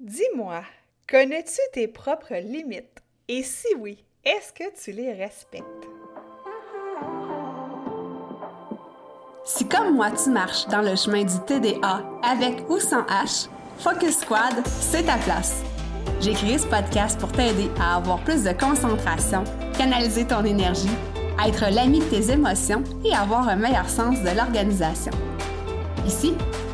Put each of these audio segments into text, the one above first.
Dis-moi, connais-tu tes propres limites? Et si oui, est-ce que tu les respectes? Si comme moi tu marches dans le chemin du TDA avec ou sans H, Focus Squad, c'est ta place. J'ai créé ce podcast pour t'aider à avoir plus de concentration, canaliser ton énergie, être l'ami de tes émotions et avoir un meilleur sens de l'organisation. Ici,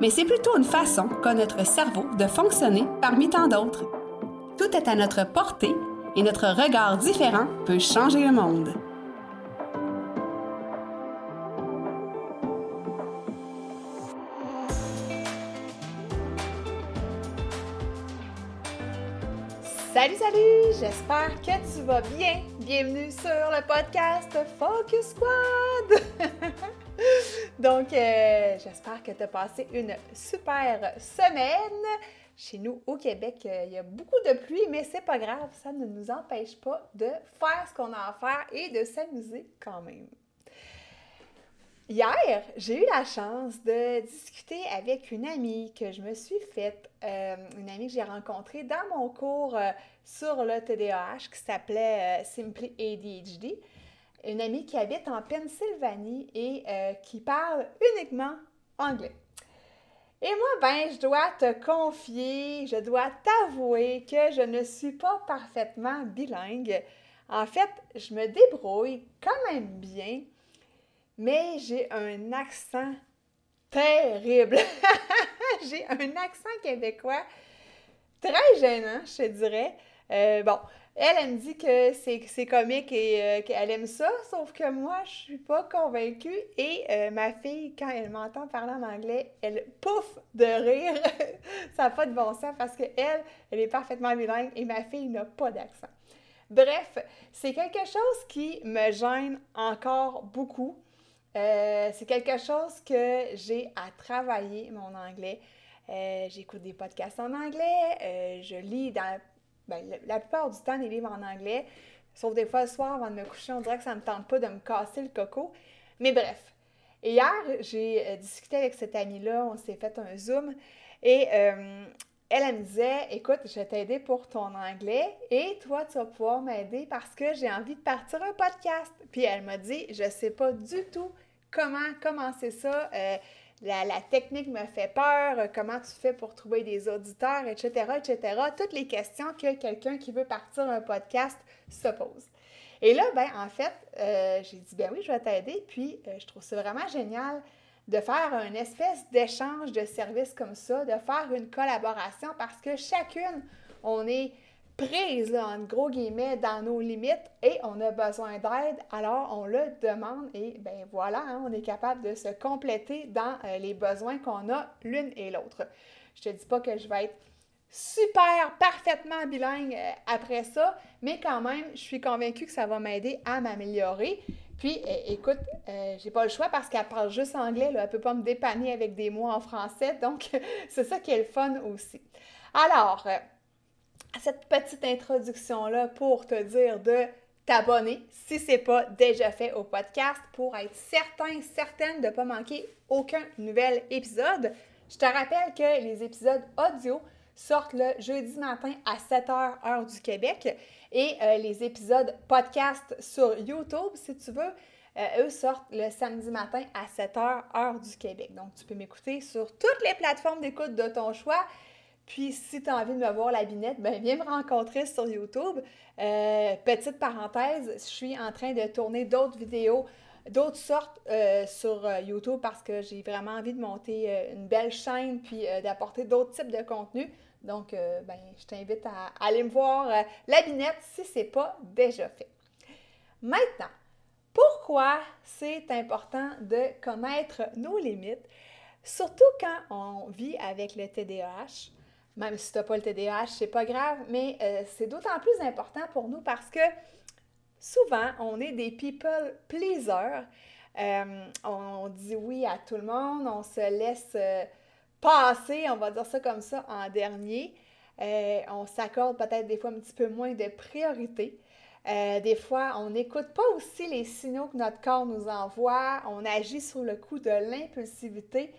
mais c'est plutôt une façon qu'a notre cerveau de fonctionner parmi tant d'autres. Tout est à notre portée et notre regard différent peut changer le monde. Salut, salut! J'espère que tu vas bien. Bienvenue sur le podcast Focus Squad! Donc, euh, j'espère que tu as passé une super semaine. Chez nous, au Québec, euh, il y a beaucoup de pluie, mais c'est pas grave, ça ne nous empêche pas de faire ce qu'on a à faire et de s'amuser quand même. Hier, j'ai eu la chance de discuter avec une amie que je me suis faite, euh, une amie que j'ai rencontrée dans mon cours sur le TDAH qui s'appelait Simply ADHD une amie qui habite en Pennsylvanie et euh, qui parle uniquement anglais. Et moi, ben, je dois te confier, je dois t'avouer que je ne suis pas parfaitement bilingue. En fait, je me débrouille quand même bien, mais j'ai un accent terrible. j'ai un accent québécois très gênant, je te dirais. Euh, bon, elle, elle me dit que c'est comique et euh, qu'elle aime ça, sauf que moi, je suis pas convaincue. Et euh, ma fille, quand elle m'entend parler en anglais, elle pouffe de rire. ça n'a pas de bon sens parce qu'elle, elle, elle est parfaitement bilingue et ma fille n'a pas d'accent. Bref, c'est quelque chose qui me gêne encore beaucoup. Euh, c'est quelque chose que j'ai à travailler, mon anglais. J'écoute des podcasts en anglais, je lis dans ben, la, plupart du temps, des livres en anglais. Sauf des fois, le soir, avant de me coucher, on dirait que ça ne me tente pas de me casser le coco. Mais bref. hier, j'ai euh, discuté avec cette amie-là, on s'est fait un Zoom. Et euh, elle, elle me disait Écoute, je vais t'aider pour ton anglais et toi, tu vas pouvoir m'aider parce que j'ai envie de partir un podcast. Puis elle m'a dit Je sais pas du tout comment commencer ça. Euh, la, technique me fait peur, euh, comment tu fais pour trouver des auditeurs, etc., etc. Toutes les questions que quelqu'un qui veut partir un podcast se pose. Et là, ben, en fait, euh, j'ai dit, ben oui, je vais t'aider. Puis, euh, je trouve ça vraiment génial de faire une espèce d'échange de services comme ça, de faire une collaboration parce que chacune, on est prise, en gros guillemets, dans nos limites et on a besoin d'aide, alors on le demande et ben voilà, hein, on est capable de se compléter dans euh, les besoins qu'on a l'une et l'autre. Je te dis pas que je vais être super parfaitement bilingue euh, après ça, mais quand même, je suis convaincue que ça va m'aider à m'améliorer. Puis, écoute, euh, j'ai pas le choix parce qu'elle parle juste anglais, là, elle peut pas me dépanner avec des mots en français, donc c'est ça qui est le fun aussi. Alors, cette petite introduction-là pour te dire de t'abonner si ce n'est pas déjà fait au podcast pour être certain, certaine de ne pas manquer aucun nouvel épisode. Je te rappelle que les épisodes audio sortent le jeudi matin à 7h heure du Québec et euh, les épisodes podcast sur YouTube, si tu veux, euh, eux sortent le samedi matin à 7h heure du Québec. Donc, tu peux m'écouter sur toutes les plateformes d'écoute de ton choix. Puis, si tu as envie de me voir la binette, ben viens me rencontrer sur YouTube. Euh, petite parenthèse, je suis en train de tourner d'autres vidéos, d'autres sortes euh, sur euh, YouTube parce que j'ai vraiment envie de monter une belle chaîne puis d'apporter d'autres types de contenus. Donc, ben, je t'invite à, aller me voir la binette si ce n'est pas déjà fait. Maintenant, pourquoi c'est important de connaître nos limites, surtout quand on vit avec le TDAH? Même si tu n'as pas le TDAH, c'est pas grave, mais euh, c'est d'autant plus important pour nous parce que souvent, on est des people pleasers. Euh, on, dit oui à tout le monde, on se laisse euh, passer, on va dire ça comme ça, en dernier. on s'accorde peut-être des fois un petit peu moins de priorité. des fois, on n'écoute pas aussi les signaux que notre corps nous envoie. On agit sur le coup de l'impulsivité.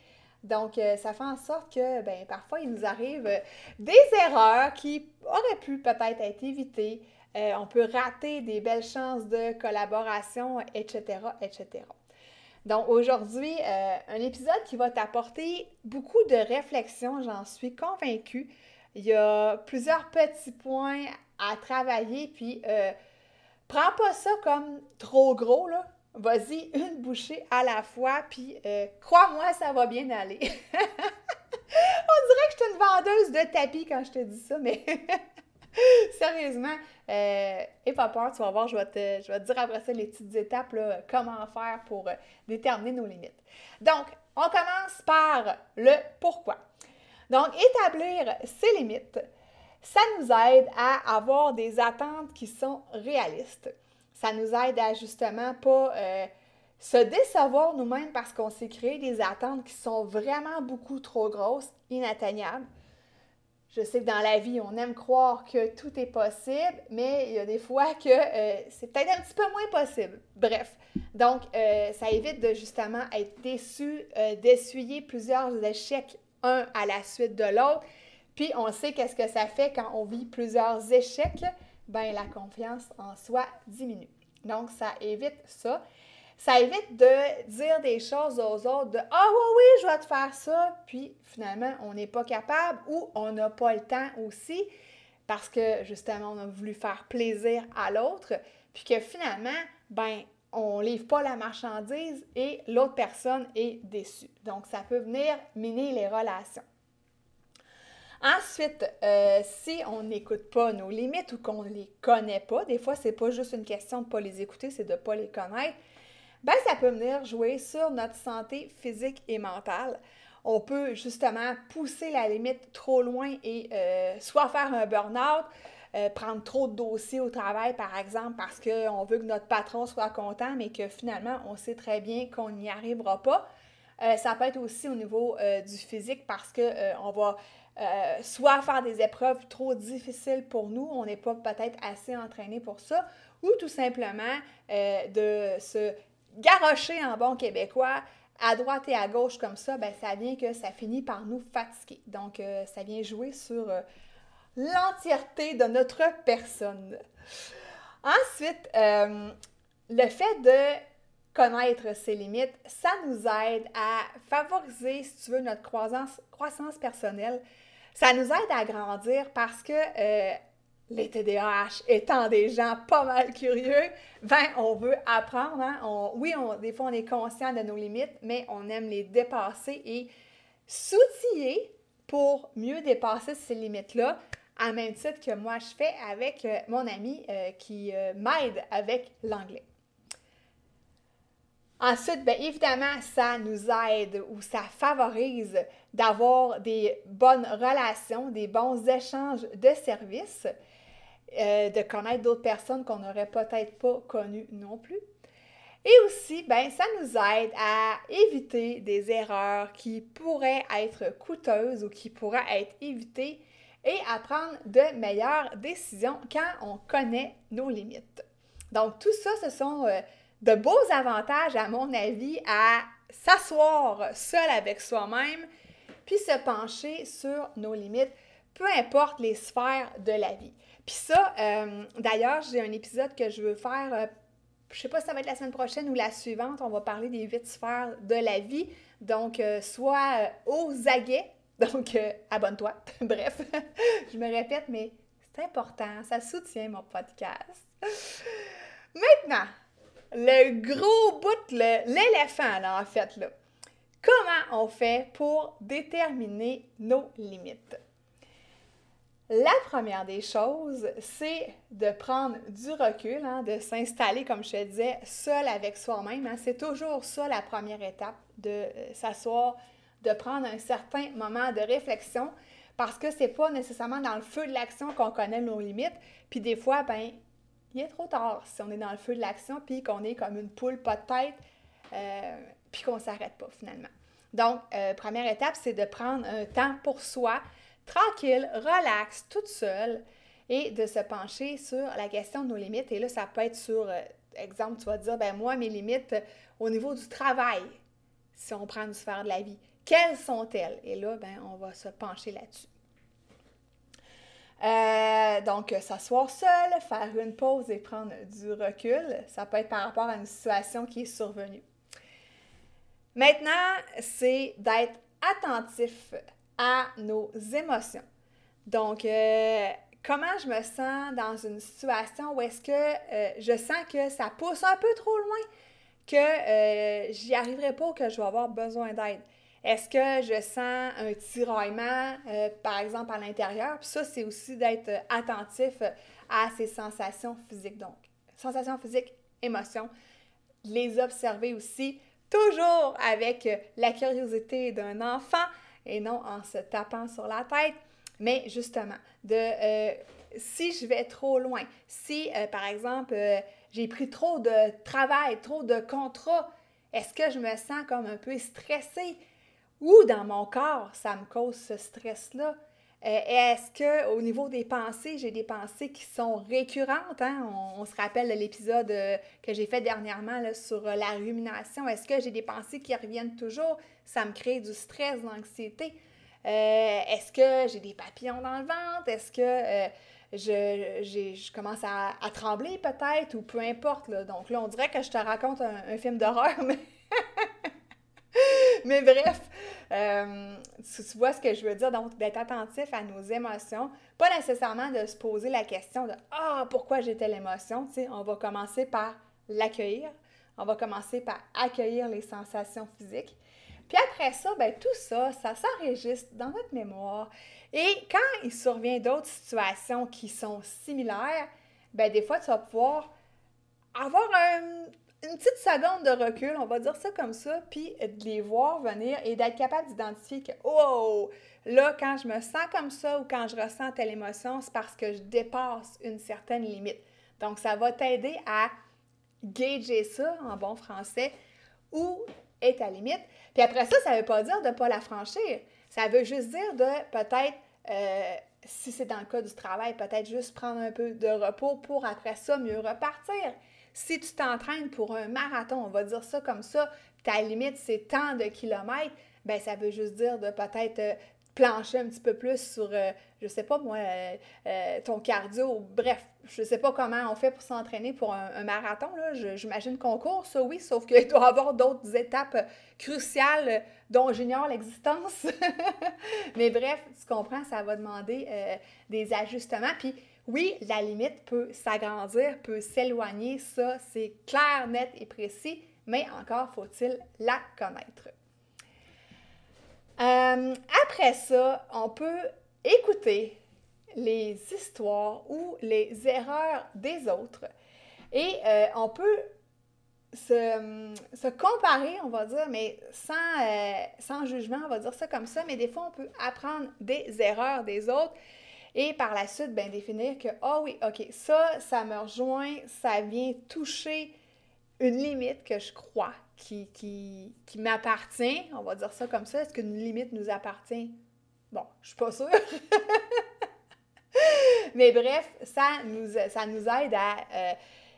Donc, euh, ça fait en sorte que, ben, parfois, il nous arrive euh, des erreurs qui auraient pu peut-être être évitées. Euh, on peut rater des belles chances de collaboration, etc., etc. Donc, aujourd'hui, un épisode qui va t'apporter beaucoup de réflexion, j'en suis convaincue. Il y a plusieurs petits points à travailler, puis prends pas ça comme trop gros, là vas-y une bouchée à la fois, puis euh, crois-moi, ça va bien aller. On dirait que je suis une vendeuse de tapis quand je te dis ça, mais sérieusement, euh, et pas peur, tu vas voir, je vais, te, je vais te dire après ça les petites étapes, là, comment faire pour euh, déterminer nos limites. Donc, on commence par le pourquoi. Donc, établir ses limites, ça nous aide à avoir des attentes qui sont réalistes ça nous aide à justement pas euh, se décevoir nous-mêmes parce qu'on s'est créé des attentes qui sont vraiment beaucoup trop grosses, inatteignables. Je sais que dans la vie, on aime croire que tout est possible, mais il y a des fois que euh, c'est peut-être un petit peu moins possible. Bref, donc euh, ça évite de justement être déçu, d'essuyer plusieurs échecs un à la suite de l'autre. Puis on sait qu'est-ce que ça fait quand on vit plusieurs échecs ben la confiance en soi diminue. Donc, ça évite ça. Ça évite de dire des choses aux autres de Ah oui, oui, je vais te faire ça, puis finalement, on n'est pas capable ou on n'a pas le temps aussi parce que justement, on a voulu faire plaisir à l'autre, puis que finalement, ben, on livre pas la marchandise et l'autre personne est déçue. Donc, ça peut venir miner les relations. Ensuite, euh, si on n'écoute pas nos limites ou qu'on ne les connaît pas, des fois, c'est pas juste une question de ne pas les écouter, c'est de ne pas les connaître, ben, ça peut venir jouer sur notre santé physique et mentale. On peut justement pousser la limite trop loin et euh, soit faire un burn-out, euh, prendre trop de dossiers au travail, par exemple, parce qu'on veut que notre patron soit content, mais que finalement, on sait très bien qu'on n'y arrivera pas. Ça peut être aussi au niveau du physique parce qu'on va euh, soit faire des épreuves trop difficiles pour nous, on n'est pas peut-être assez entraîné pour ça, ou tout simplement euh, de se garrocher en bon québécois à droite et à gauche comme ça, ben, ça vient que ça finit par nous fatiguer. Donc, euh, ça vient jouer sur l'entièreté de notre personne. Ensuite, le fait de connaître ses limites, ça nous aide à favoriser, si tu veux, notre croissance, personnelle, ça nous aide à grandir parce que euh, les TDAH étant des gens pas mal curieux, ben on veut apprendre. Hein. oui, on, des fois on est conscient de nos limites, mais on aime les dépasser et s'outiller pour mieux dépasser ces limites-là, à même titre que moi je fais avec euh, mon ami euh, qui m'aide avec l'anglais. Ensuite, bien évidemment, ça nous aide ou ça favorise d'avoir des bonnes relations, des bons échanges de services, euh, de connaître d'autres personnes qu'on n'aurait peut-être pas connues non plus. Et aussi, ben, ça nous aide à éviter des erreurs qui pourraient être coûteuses ou qui pourraient être évitées et à prendre de meilleures décisions quand on connaît nos limites. Donc, tout ça, ce sont euh, de beaux avantages, à mon avis, à s'asseoir seul avec soi-même, puis se pencher sur nos limites, peu importe les sphères de la vie. Puis ça, euh, d'ailleurs, j'ai un épisode que je veux faire, je euh, je sais pas si ça va être la semaine prochaine ou la suivante, on va parler des huit sphères de la vie. Donc, euh, soit aux aguets, donc abonne-toi. Bref, je me répète, mais c'est important, ça soutient mon podcast. Maintenant, le gros bout, l'éléphant, là, en fait, là. Comment on fait pour déterminer nos limites? La première des choses, c'est de prendre du recul, hein, de s'installer, comme je te disais, seul avec soi-même. Hein. C'est toujours ça la première étape, de euh, s'asseoir, de prendre un certain moment de réflexion parce que c'est pas nécessairement dans le feu de l'action qu'on connaît nos limites. Puis des fois, ben, il est trop tard si on est dans le feu de l'action, puis qu'on est comme une poule pas de tête, euh, puis qu'on s'arrête pas finalement. Donc, euh, première étape, c'est de prendre un temps pour soi, tranquille, relax, toute seule, et de se pencher sur la question de nos limites. Et là, ça peut être sur, euh, exemple, tu vas dire, ben moi, mes limites au niveau du travail, si on prend une sphère de la vie, quelles sont-elles? Et là, ben, on va se pencher là-dessus. Euh, donc, s'asseoir seul, faire une pause et prendre du recul, ça peut être par rapport à une situation qui est survenue. Maintenant, c'est d'être attentif à nos émotions. Donc, euh, comment je me sens dans une situation où est-ce que euh, je sens que ça pousse un peu trop loin, que j'y arriverai pas, que je vais avoir besoin d'aide? Est-ce que je sens un tiraillement, euh, par exemple, à l'intérieur? Puis ça, c'est aussi d'être attentif à ces sensations physiques. Donc, sensations physiques, émotions, les observer aussi, toujours avec la curiosité d'un enfant et non en se tapant sur la tête, mais justement, de euh, si je vais trop loin, si, euh, par exemple, j'ai pris trop de travail, trop de contrats, est-ce que je me sens comme un peu stressée? Ou dans mon corps, ça me cause ce stress-là. Euh, est-ce que au niveau des pensées, j'ai des pensées qui sont récurrentes? Hein? On, se rappelle de l'épisode euh, que j'ai fait dernièrement sur euh, la rumination. Est-ce que j'ai des pensées qui reviennent toujours? Ça me crée du stress, de l'anxiété. Est-ce que j'ai des papillons dans le ventre? Est-ce que je, commence à, trembler peut-être ou peu importe? Donc là, on dirait que je te raconte un, un film d'horreur, mais Mais bref, euh, tu, vois ce que je veux dire, donc d'être attentif à nos émotions, pas nécessairement de se poser la question de Ah, pourquoi j'ai telle émotion? Tu sais, on va commencer par l'accueillir, on va commencer par accueillir les sensations physiques. Puis après ça, ben, tout ça, ça s'enregistre dans notre mémoire. Et quand il survient d'autres situations qui sont similaires, ben, des fois, tu vas pouvoir avoir un, une petite seconde de recul, on va dire ça comme ça, puis de les voir venir et d'être capable d'identifier que, oh, là, quand je me sens comme ça ou quand je ressens telle émotion, c'est parce que je dépasse une certaine limite. Donc, ça va t'aider à gager ça en bon français, où est ta limite. Puis après ça, ça ne veut pas dire de ne pas la franchir. Ça veut juste dire de peut-être, euh, si c'est dans le cas du travail, peut-être juste prendre un peu de repos pour après ça mieux repartir. Si tu t'entraînes pour un marathon, on va dire ça comme ça, ta limite c'est tant de kilomètres, ben ça veut juste dire de peut-être euh, plancher un petit peu plus sur, je euh, je sais pas moi, euh, ton cardio. Bref, je sais pas comment on fait pour s'entraîner pour un, marathon. J'imagine qu'on court, ça oui, sauf qu'il doit y avoir d'autres étapes cruciales dont j'ignore l'existence. Mais bref, tu comprends, ça va demander des ajustements. Puis oui, la limite peut s'agrandir, peut s'éloigner, ça c'est clair, net et précis, mais encore faut-il la connaître. Euh, après ça, on peut écouter les histoires ou les erreurs des autres et euh, on peut se, comparer, on va dire, mais sans, euh, sans jugement, on va dire ça comme ça, mais des fois on peut apprendre des erreurs des autres et par la suite, ben, définir que, ah oui, OK, ça, ça me rejoint, ça vient toucher une limite que je crois qui, qui, qui m'appartient. On va dire ça comme ça. Est-ce qu'une limite nous appartient? Bon, je suis pas sûre. Mais bref, ça nous, ça nous aide à euh,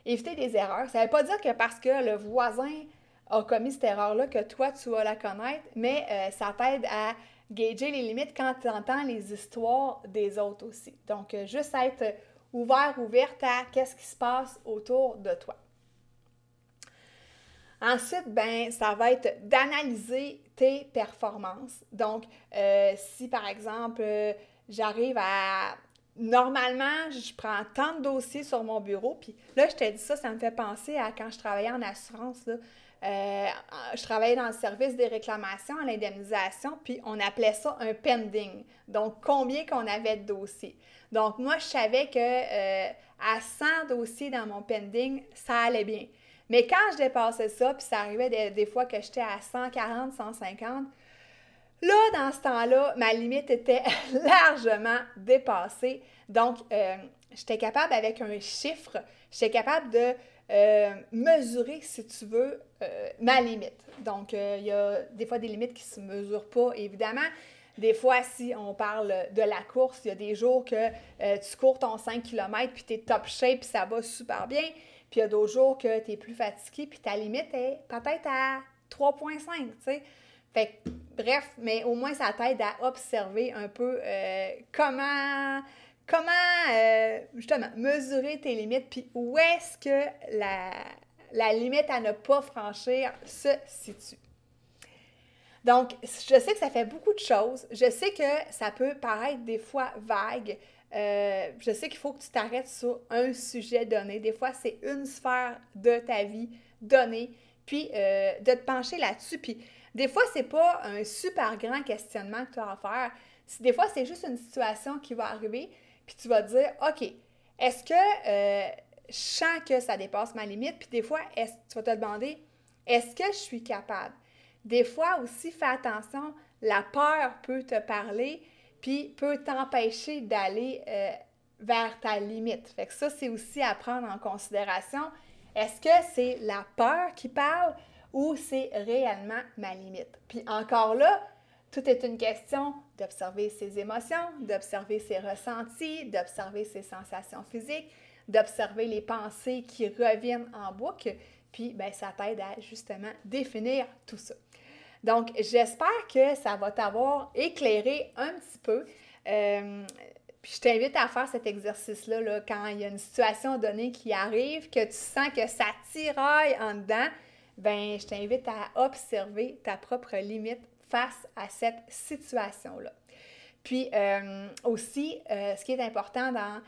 éviter des erreurs. Ça ne veut pas dire que parce que le voisin a commis cette erreur-là, que toi, tu vas la connaître, mais euh, ça t'aide à gager les limites quand tu entends les histoires des autres aussi. Donc, euh, juste être ouvert, ouverte à qu'est-ce qui se passe autour de toi. Ensuite, ben, ça va être d'analyser tes performances. Donc, euh, si par exemple, j'arrive à. Normalement, je prends tant de dossiers sur mon bureau, puis là, je t'ai dit ça, ça me fait penser à quand je travaillais en assurance. Là. Euh, je travaillais dans le service des réclamations à l'indemnisation, puis on appelait ça un pending. Donc, combien qu'on avait de dossiers. Donc, moi, je savais que euh, à 100 dossiers dans mon pending, ça allait bien. Mais quand je dépassais ça, puis ça arrivait des, fois que j'étais à 140, 150, Là, dans ce temps-là, ma limite était largement dépassée. Donc, euh, j'étais capable, avec un chiffre, j'étais capable de euh, mesurer, si tu veux, euh, ma limite. Donc, il y a des fois des limites qui ne se mesurent pas, évidemment. Des fois, si on parle de la course, il y a des jours que tu cours ton 5 km, puis tu es top shape, puis ça va super bien. Puis il y a d'autres jours que tu es plus fatigué, puis ta limite est peut-être à 3,5, tu sais. Bref, mais au moins ça t'aide à observer un peu euh, comment, comment euh, justement mesurer tes limites, puis où est-ce que la, la limite à ne pas franchir se situe. Donc, je sais que ça fait beaucoup de choses. Je sais que ça peut paraître des fois vague. Euh, je sais qu'il faut que tu t'arrêtes sur un sujet donné. Des fois, c'est une sphère de ta vie donnée, puis de te pencher là-dessus. Puis des fois, c'est pas un super grand questionnement que tu as à faire. Des fois, c'est juste une situation qui va arriver, puis tu vas dire, OK, est-ce que euh, je sens que ça dépasse ma limite? Puis des fois, tu vas te demander, est-ce que je suis capable? Des fois aussi, fais attention, la peur peut te parler, puis peut t'empêcher d'aller euh, vers ta limite. Fait que ça, c'est aussi à prendre en considération. Est-ce que c'est la peur qui parle ou c'est réellement ma limite? Puis encore là, tout est une question d'observer ses émotions, d'observer ses ressentis, d'observer ses sensations physiques, d'observer les pensées qui reviennent en boucle. Puis, ben, ça t'aide à justement définir tout ça. Donc, j'espère que ça va t'avoir éclairé un petit peu. Euh, puis je t'invite à faire cet exercice-là là, quand il y a une situation donnée qui arrive, que tu sens que ça tiraille en dedans ben je t'invite à observer ta propre limite face à cette situation-là. Puis euh, aussi, euh, ce qui est important dans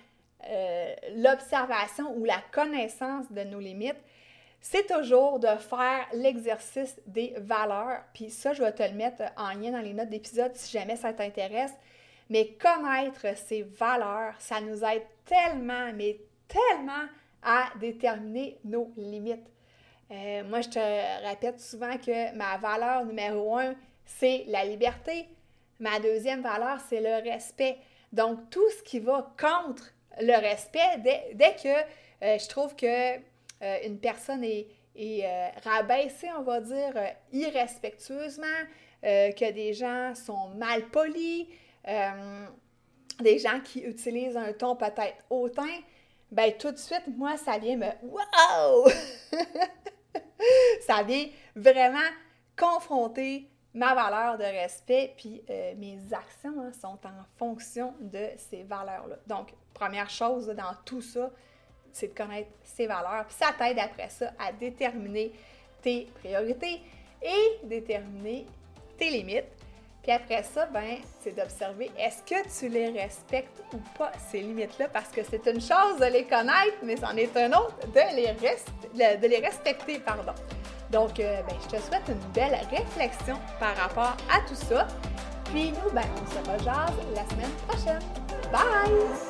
euh, l'observation ou la connaissance de nos limites, c'est toujours de faire l'exercice des valeurs. Puis ça, je vais te le mettre en lien dans les notes d'épisode si jamais ça t'intéresse. Mais connaître ces valeurs, ça nous aide tellement, mais tellement à déterminer nos limites. Moi, je te répète souvent que ma valeur numéro un, c'est la liberté. Ma deuxième valeur, c'est le respect. Donc, tout ce qui va contre le respect, dès, que euh, je trouve que euh, une personne est, rabaissée, on va dire, irrespectueusement, que des gens sont mal polis, des gens qui utilisent un ton peut-être hautain, ben tout de suite, moi, ça vient me « Wow! » ça vient vraiment confronter ma valeur de respect, puis euh, mes actions hein, sont en fonction de ces valeurs-là. Donc, première chose dans tout ça, c'est de connaître ces valeurs, puis ça t'aide après ça à déterminer tes priorités et déterminer tes limites. Puis après ça, ben, c'est d'observer est-ce que tu les respectes ou pas, ces limites-là, parce que c'est une chose de les connaître, mais c'en est un autre de les, de les respecter. Pardon. Donc, euh, ben, je te souhaite une belle réflexion par rapport à tout ça. Puis nous, ben, on se rejase la semaine prochaine. Bye!